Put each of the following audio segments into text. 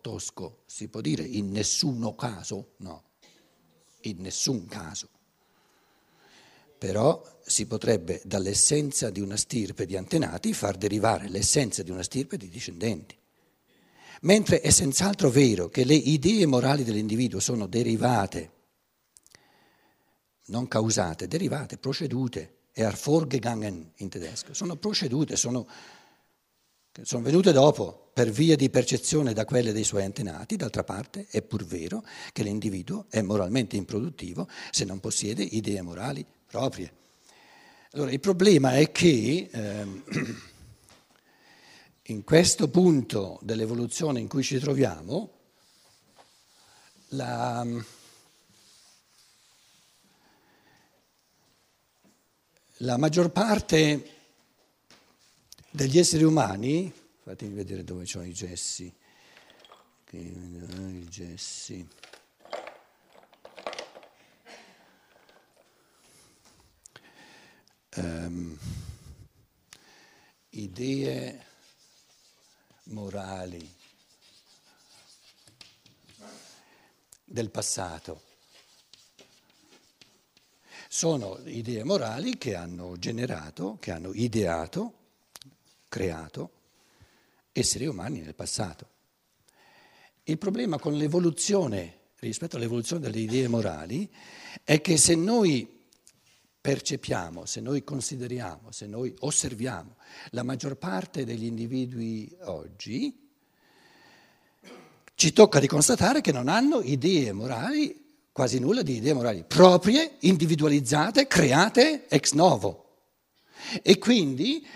tosco, si può dire in nessuno caso? No, in nessun caso. Però si potrebbe dall'essenza di una stirpe di antenati far derivare l'essenza di una stirpe di discendenti. Mentre è senz'altro vero che le idee morali dell'individuo sono derivate, non causate, derivate, procedute, erfolgegangen in tedesco, sono procedute, sono, sono venute dopo per via di percezione da quelle dei suoi antenati, d'altra parte è pur vero che l'individuo è moralmente improduttivo se non possiede idee morali proprie. Allora il problema è che... Ehm, in questo punto dell'evoluzione in cui ci troviamo, la, la maggior parte degli esseri umani, fatemi vedere dove sono i gessi, i gessi. Um, idee morali del passato. Sono idee morali che hanno generato, che hanno ideato, creato esseri umani nel passato. Il problema con l'evoluzione, rispetto all'evoluzione delle idee morali, è che se noi percepiamo, se noi consideriamo, se noi osserviamo la maggior parte degli individui oggi, ci tocca di constatare che non hanno idee morali, quasi nulla di idee morali proprie, individualizzate, create ex novo. E quindi,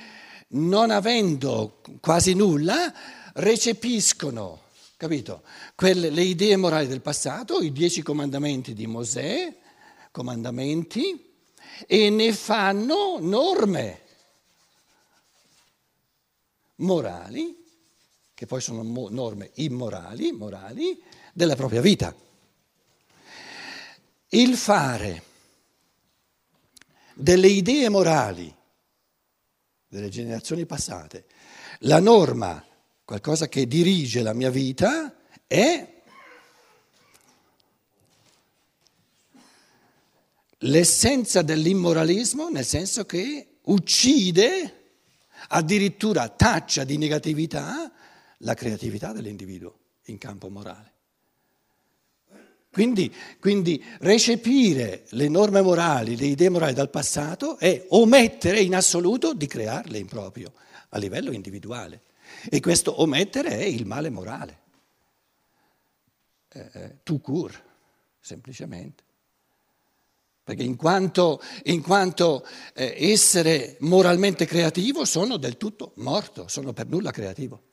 non avendo quasi nulla, recepiscono, capito, Quelle, le idee morali del passato, i dieci comandamenti di Mosè, comandamenti, e ne fanno norme morali, che poi sono norme immorali, morali, della propria vita. Il fare delle idee morali delle generazioni passate la norma, qualcosa che dirige la mia vita, è l'essenza dell'immoralismo nel senso che uccide, addirittura taccia di negatività la creatività dell'individuo in campo morale. Quindi, quindi, recepire le norme morali, le idee morali dal passato è omettere in assoluto di crearle in proprio, a livello individuale. E questo omettere è il male morale. Eh, eh, tout court, semplicemente perché in quanto, in quanto eh, essere moralmente creativo sono del tutto morto, sono per nulla creativo.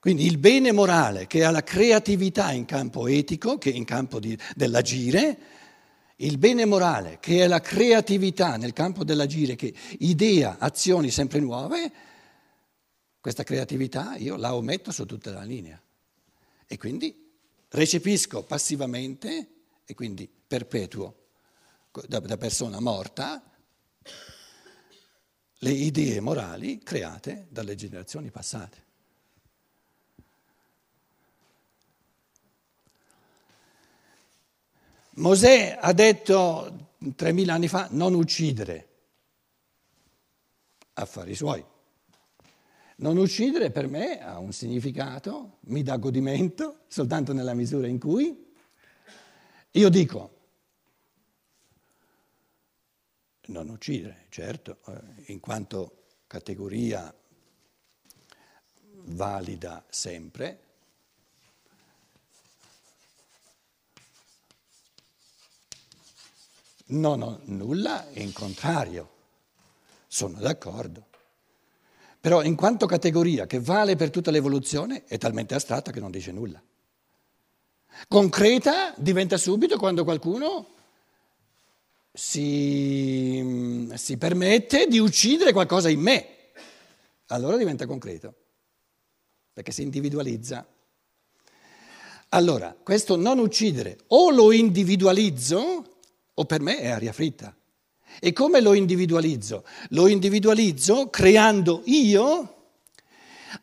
Quindi il bene morale che ha la creatività in campo etico, che in campo di, dell'agire, il bene morale che è la creatività nel campo dell'agire, che idea azioni sempre nuove, questa creatività io la ometto su tutta la linea. E quindi recepisco passivamente e quindi perpetuo da, da persona morta le idee morali create dalle generazioni passate. Mosè ha detto 3000 anni fa non uccidere, affari suoi. Non uccidere per me ha un significato, mi dà godimento soltanto nella misura in cui io dico, non uccidere, certo, eh, in quanto categoria valida sempre, non ho nulla in contrario, sono d'accordo. Però in quanto categoria che vale per tutta l'evoluzione è talmente astratta che non dice nulla. Concreta diventa subito quando qualcuno si, si, permette di uccidere qualcosa in me. Allora diventa concreto, perché si individualizza. Allora, questo non uccidere o lo individualizzo o per me è aria fritta. E come lo individualizzo? Lo individualizzo creando io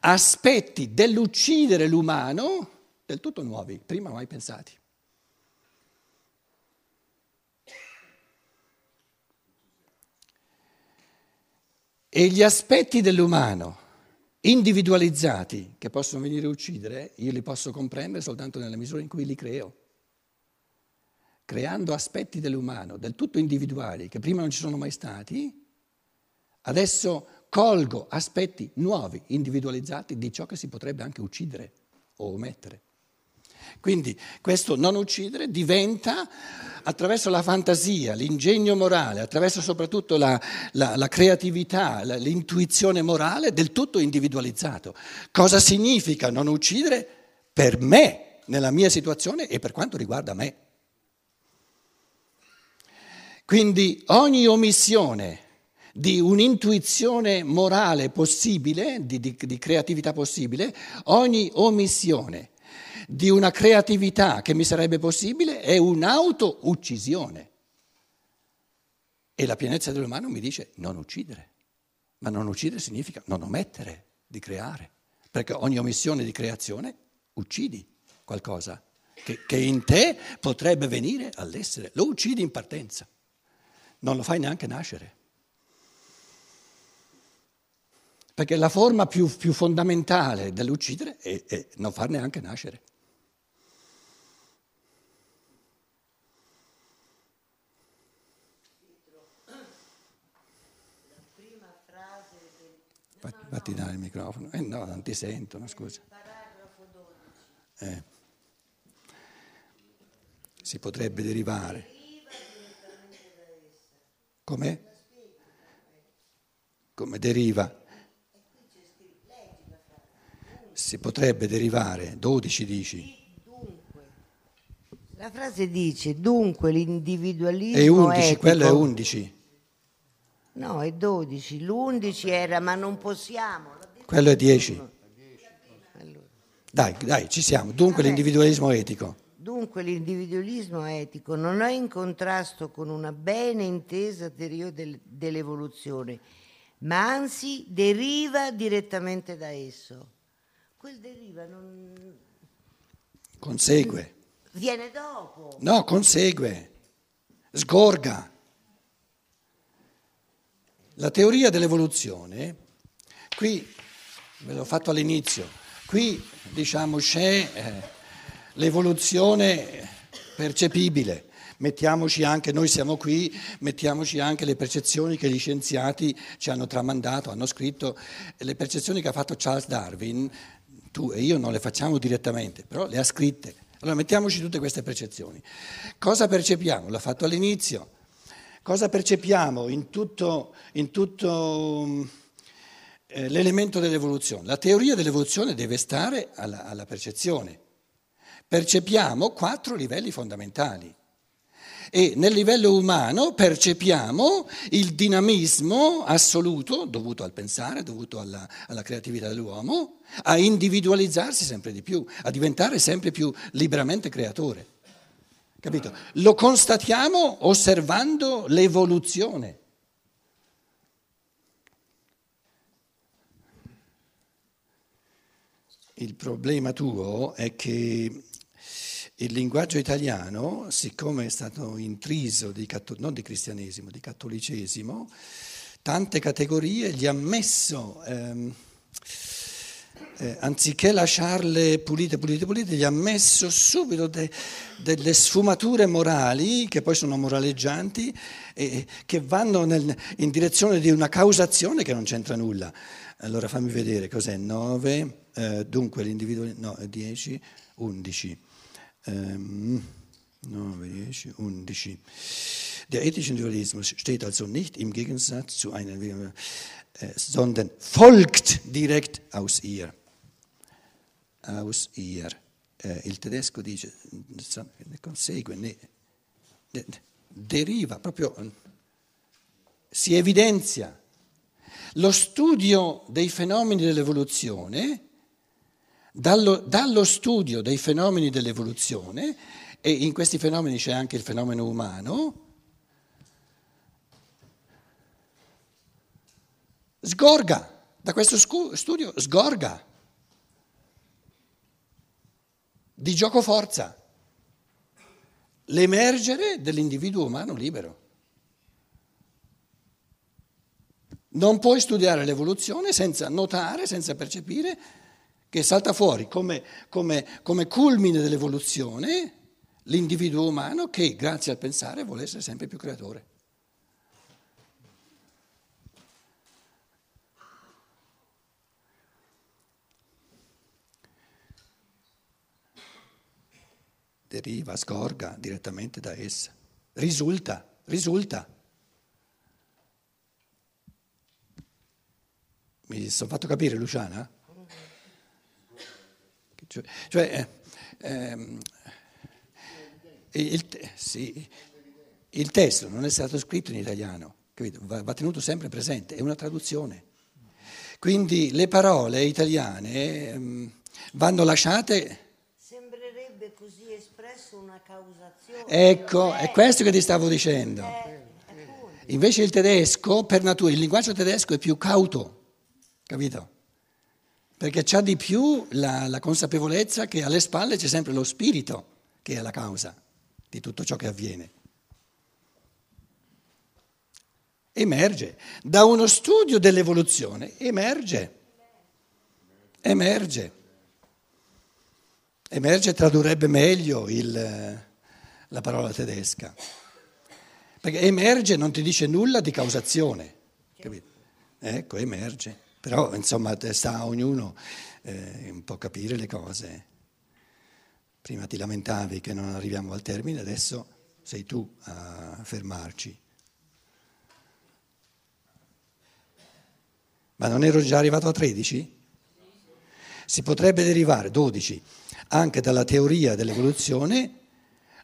aspetti dell'uccidere l'umano del tutto nuovi, prima mai pensati. E gli aspetti dell'umano individualizzati che possono venire a uccidere, io li posso comprendere soltanto nella misura in cui li creo. Creando aspetti dell'umano del tutto individuali che prima non ci sono mai stati, adesso colgo aspetti nuovi, individualizzati di ciò che si potrebbe anche uccidere o omettere. Quindi questo non uccidere diventa attraverso la fantasia, l'ingegno morale, attraverso soprattutto la, la, la creatività, la, l'intuizione morale del tutto individualizzato. Cosa significa non uccidere per me, nella mia situazione e per quanto riguarda me? Quindi ogni omissione di un'intuizione morale possibile, di, di, di creatività possibile, ogni omissione di una creatività che mi sarebbe possibile è un'auto-uccisione. E la pienezza dell'umano mi dice non uccidere, ma non uccidere significa non omettere di creare, perché ogni omissione di creazione uccidi qualcosa che, che in te potrebbe venire all'essere, lo uccidi in partenza, non lo fai neanche nascere. Perché la forma più, più fondamentale dell'uccidere è, è non far neanche nascere. Fatti dare il microfono. Eh no, non ti sentono, scusa. Eh. Si potrebbe derivare. Come? Come deriva? Si potrebbe derivare, 12 dici. La frase dice dunque l'individualismo è 11, etico, quello è 11. No, è 12. L'11 era ma non possiamo. Quello è 10. Dai, dai, ci siamo. Dunque l'individualismo etico. Dunque l'individualismo etico non è in contrasto con una bene intesa teoria del- dell'evoluzione, ma anzi deriva direttamente da esso. Quel deriva non Consegue. viene dopo. No, consegue. Sgorga. La teoria dell'evoluzione, qui ve l'ho fatto all'inizio, qui diciamo c'è eh, l'evoluzione percepibile. Mettiamoci anche, noi siamo qui, mettiamoci anche le percezioni che gli scienziati ci hanno tramandato, hanno scritto, le percezioni che ha fatto Charles Darwin, tu e io non le facciamo direttamente, però le ha scritte. Allora mettiamoci tutte queste percezioni. Cosa percepiamo? L'ho fatto all'inizio. Cosa percepiamo in tutto, in tutto eh, l'elemento dell'evoluzione? La teoria dell'evoluzione deve stare alla, alla percezione. Percepiamo quattro livelli fondamentali e nel livello umano percepiamo il dinamismo assoluto dovuto al pensare, dovuto alla, alla creatività dell'uomo, a individualizzarsi sempre di più, a diventare sempre più liberamente creatore. Capito? Lo constatiamo osservando l'evoluzione. Il problema tuo è che il linguaggio italiano, siccome è stato intriso di, non di cristianesimo, di cattolicesimo, tante categorie gli ha messo, ehm, eh, anziché lasciarle pulite, pulite, pulite, gli ha messo subito de, delle sfumature morali, che poi sono moraleggianti, e che vanno nel, in direzione di una causazione che non c'entra nulla. Allora fammi vedere cos'è 9, eh, dunque l'individuo, no, 10, 11. 9, 10, 11. Der ethische Individualismus steht also nicht im Gegensatz zu einer, äh, sondern folgt direkt aus ihr. Aus ihr. Äh, il tedesco dice, ne consegue, ne, de, deriva, proprio si evidenzia. Lo studio dei fenomeni dell'evoluzione dallo, dallo, studio dei fenomeni dell'evoluzione, e in questi fenomeni c'è anche il fenomeno umano, sgorga da questo studio sgorga di gioco forza l'emergere dell'individuo umano libero. Non puoi studiare l'evoluzione senza notare, senza percepire che salta fuori come, come, come culmine dell'evoluzione l'individuo umano che grazie al pensare vuole essere sempre più creatore. Deriva, scorga direttamente da essa. Risulta, risulta. Mi sono fatto capire, Luciana? Cioè, cioè eh, ehm, il, sì, il, testo non è stato scritto in italiano, va, va, tenuto sempre presente, è una traduzione. Quindi le parole italiane ehm, vanno lasciate... Sembrerebbe così espresso una causazione. Ecco, è questo che ti stavo dicendo. Invece il tedesco, per natura, il linguaggio tedesco è più cauto, capito? Perché c'ha di più la, la consapevolezza che alle spalle c'è sempre lo spirito che è la causa di tutto ciò che avviene. Emerge, da uno studio dell'evoluzione, emerge, emerge. Emerge tradurrebbe meglio il, la parola tedesca, perché emerge non ti dice nulla di causazione, capito? Ecco, emerge, però insomma sta a ognuno eh, un po' capire le cose. Prima ti lamentavi che non arriviamo al termine, adesso sei tu a fermarci. Ma non ero già arrivato a 13? Si potrebbe derivare, 12, anche dalla teoria dell'evoluzione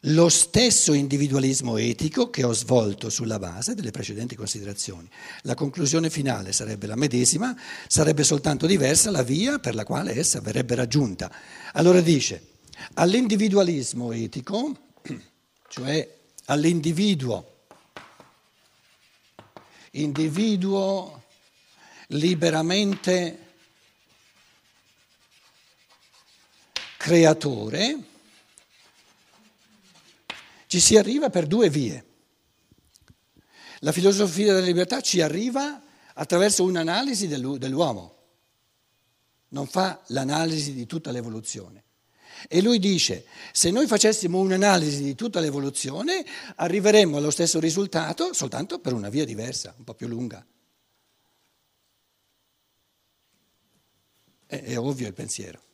lo stesso individualismo etico che ho svolto sulla base delle precedenti considerazioni. La conclusione finale sarebbe la medesima, sarebbe soltanto diversa la via per la quale essa verrebbe raggiunta. Allora dice, all'individualismo etico, cioè all'individuo, individuo liberamente creatore, ci si arriva per due vie. La filosofia della libertà ci arriva attraverso un'analisi dell'uomo, non fa l'analisi di tutta l'evoluzione. E lui dice, se noi facessimo un'analisi di tutta l'evoluzione, arriveremmo allo stesso risultato soltanto per una via diversa, un po' più lunga. È, è ovvio il pensiero.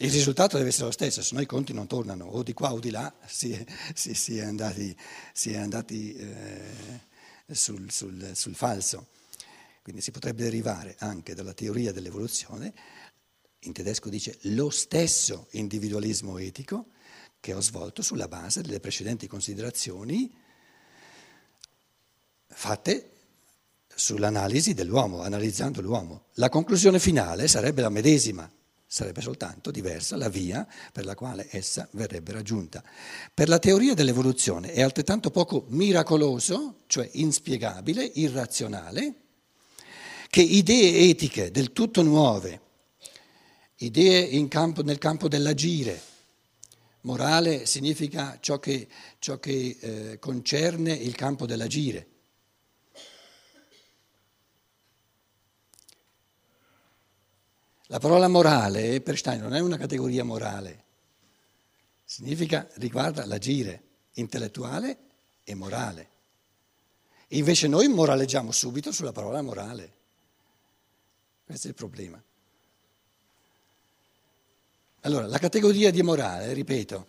Il risultato deve essere lo stesso, se no i conti non tornano, o di qua o di là si si, si è andati, si è andati eh, sul, sul, sul falso. Quindi si potrebbe derivare anche dalla teoria dell'evoluzione in tedesco dice lo stesso individualismo etico che ho svolto sulla base delle precedenti considerazioni fatte sull'analisi dell'uomo, analizzando l'uomo. La conclusione finale sarebbe la medesima, sarebbe soltanto diversa la via per la quale essa verrebbe raggiunta. Per la teoria dell'evoluzione è altrettanto poco miracoloso, cioè inspiegabile, irrazionale, che idee etiche del tutto nuove, idee campo, nel campo dell'agire. Morale significa ciò che, ciò che eh, concerne il campo dell'agire. La parola morale per Stein non è una categoria morale, significa riguarda l'agire intellettuale e morale. Invece noi moraleggiamo subito sulla parola morale. Questo è il problema. Allora, la categoria di morale, ripeto,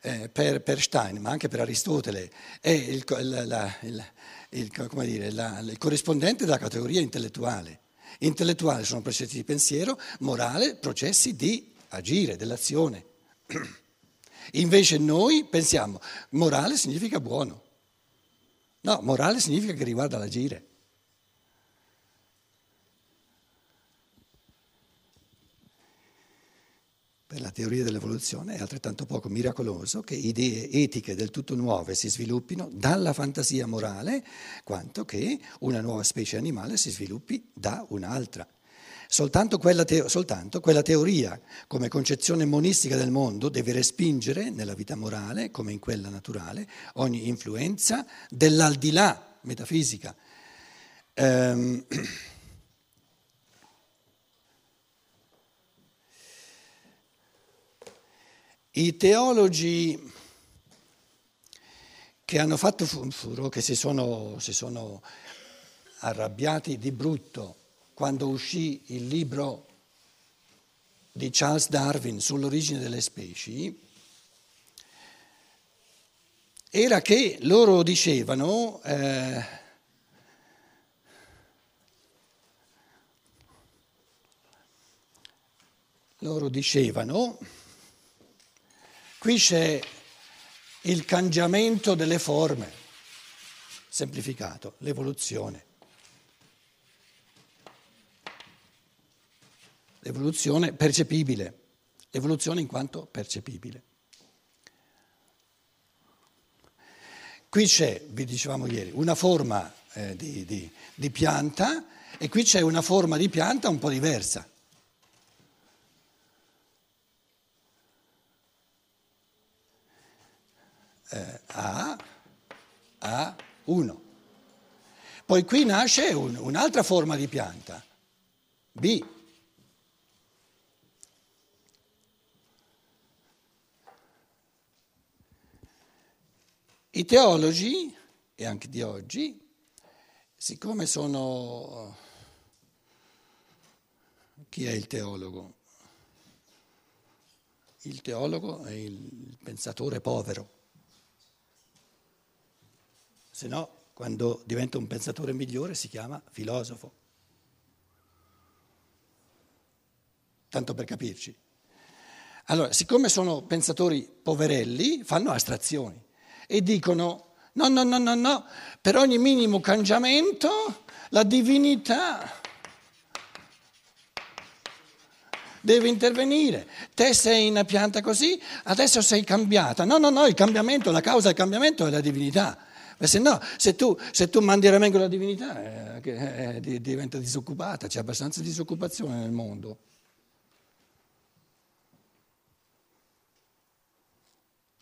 eh, per, per, Stein, ma anche per Aristotele, è il, la, la, il, il, dire, la, il corrispondente della categoria intellettuale. Intellettuale sono processi di pensiero, morale processi di agire, dell'azione. Invece noi pensiamo, morale significa buono. No, morale significa che riguarda l'agire. Per la teoria dell'evoluzione è altrettanto poco miracoloso che idee etiche del tutto nuove si sviluppino dalla fantasia morale, quanto che una nuova specie animale si sviluppi da un'altra. Soltanto quella, teo- soltanto quella teoria come concezione monistica del mondo deve respingere nella vita morale, come in quella naturale, ogni influenza dell'aldilà metafisica. Ehm, I teologi che hanno fatto furo, che si sono, si sono arrabbiati di brutto quando uscì il libro di Charles Darwin sull'origine delle specie, era che loro dicevano, eh, loro dicevano, Qui c'è il cangiamento delle forme, semplificato, l'evoluzione. L'evoluzione percepibile, l'evoluzione in quanto percepibile. Qui c'è, vi dicevamo ieri, una forma eh, di, di, di pianta e qui c'è una forma di pianta un po' diversa. eh, A, 1. Poi qui nasce un, un'altra forma di pianta, B. I teologi, e anche di oggi, siccome sono... Chi è il teologo? Il teologo è il pensatore povero se no quando diventa un pensatore migliore si chiama filosofo. Tanto per capirci. Allora, siccome sono pensatori poverelli, fanno astrazioni e dicono no, no, no, no, no, per ogni minimo cambiamento la divinità deve intervenire. Te sei una pianta così, adesso sei cambiata. No, no, no, il cambiamento, la causa del cambiamento è la divinità. Ma se no, se tu, se tu mandi ramengo la divinità, eh, eh, diventa disoccupata, c'è abbastanza disoccupazione nel mondo.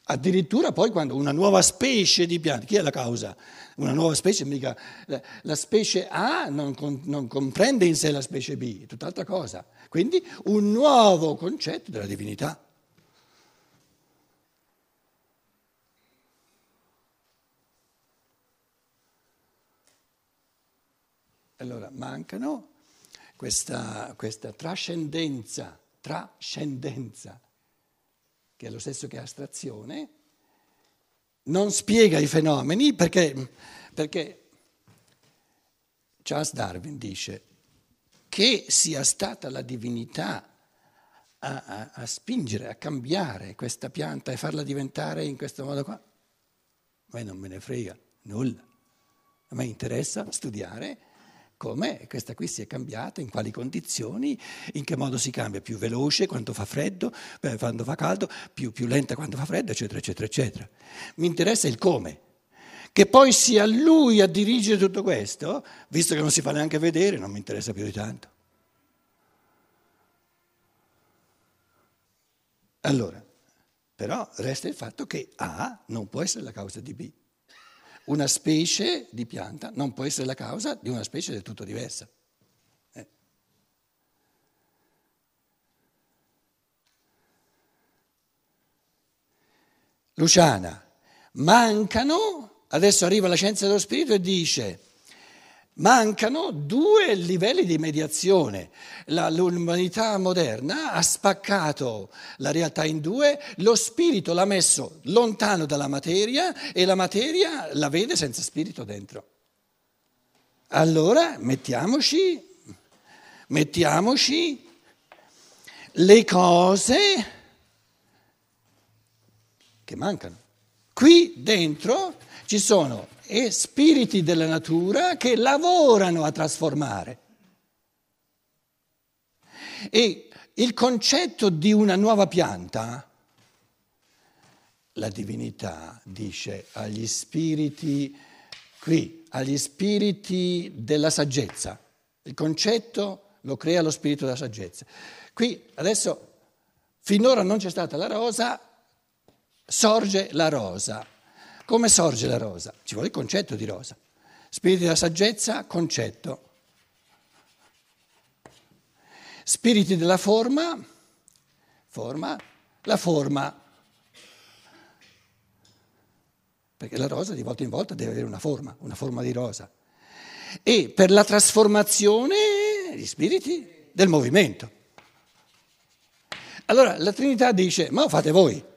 Addirittura poi quando una nuova specie di piante, chi è la causa? Una nuova specie, mica la, specie A non, non, comprende in sé la specie B, è tutt'altra cosa. Quindi un nuovo concetto della divinità. Allora mancano questa, questa trascendenza, trascendenza, che è lo stesso che astrazione, non spiega i fenomeni perché, perché Charles Darwin dice che sia stata la divinità a, a, a, spingere, a cambiare questa pianta e farla diventare in questo modo qua. A me non me ne frega nulla. A me interessa studiare come questa qui si è cambiata, in quali condizioni, in che modo si cambia, più veloce quando fa freddo, eh, quando fa caldo, più, più lenta quando fa freddo, eccetera, eccetera, eccetera. Mi interessa il come. Che poi sia lui a dirigere tutto questo, visto che non si fa neanche vedere, non mi interessa più di tanto. Allora, però resta il fatto che A non può essere la causa di B una specie di pianta non può essere la causa di una specie del tutto diversa. Eh. Luciana, mancano, adesso arriva la scienza dello spirito e dice, Mancano due livelli di mediazione. La, l'umanità moderna ha spaccato la realtà in due, lo spirito l'ha messo lontano dalla materia e la materia la vede senza spirito dentro. Allora mettiamoci, mettiamoci le cose che mancano. Qui dentro ci sono e spiriti della natura che lavorano a trasformare. E il concetto di una nuova pianta, la divinità dice agli spiriti, qui, agli spiriti della saggezza. Il concetto lo crea lo spirito della saggezza. Qui adesso finora non c'è stata la rosa, sorge la rosa. Come sorge la rosa? Ci vuole il concetto di rosa. Spiriti della saggezza, concetto. Spiriti della forma, forma, la forma. Perché la rosa di volta in volta deve avere una forma, una forma di rosa. E per la trasformazione gli spiriti del movimento. Allora la Trinità dice, ma lo fate voi.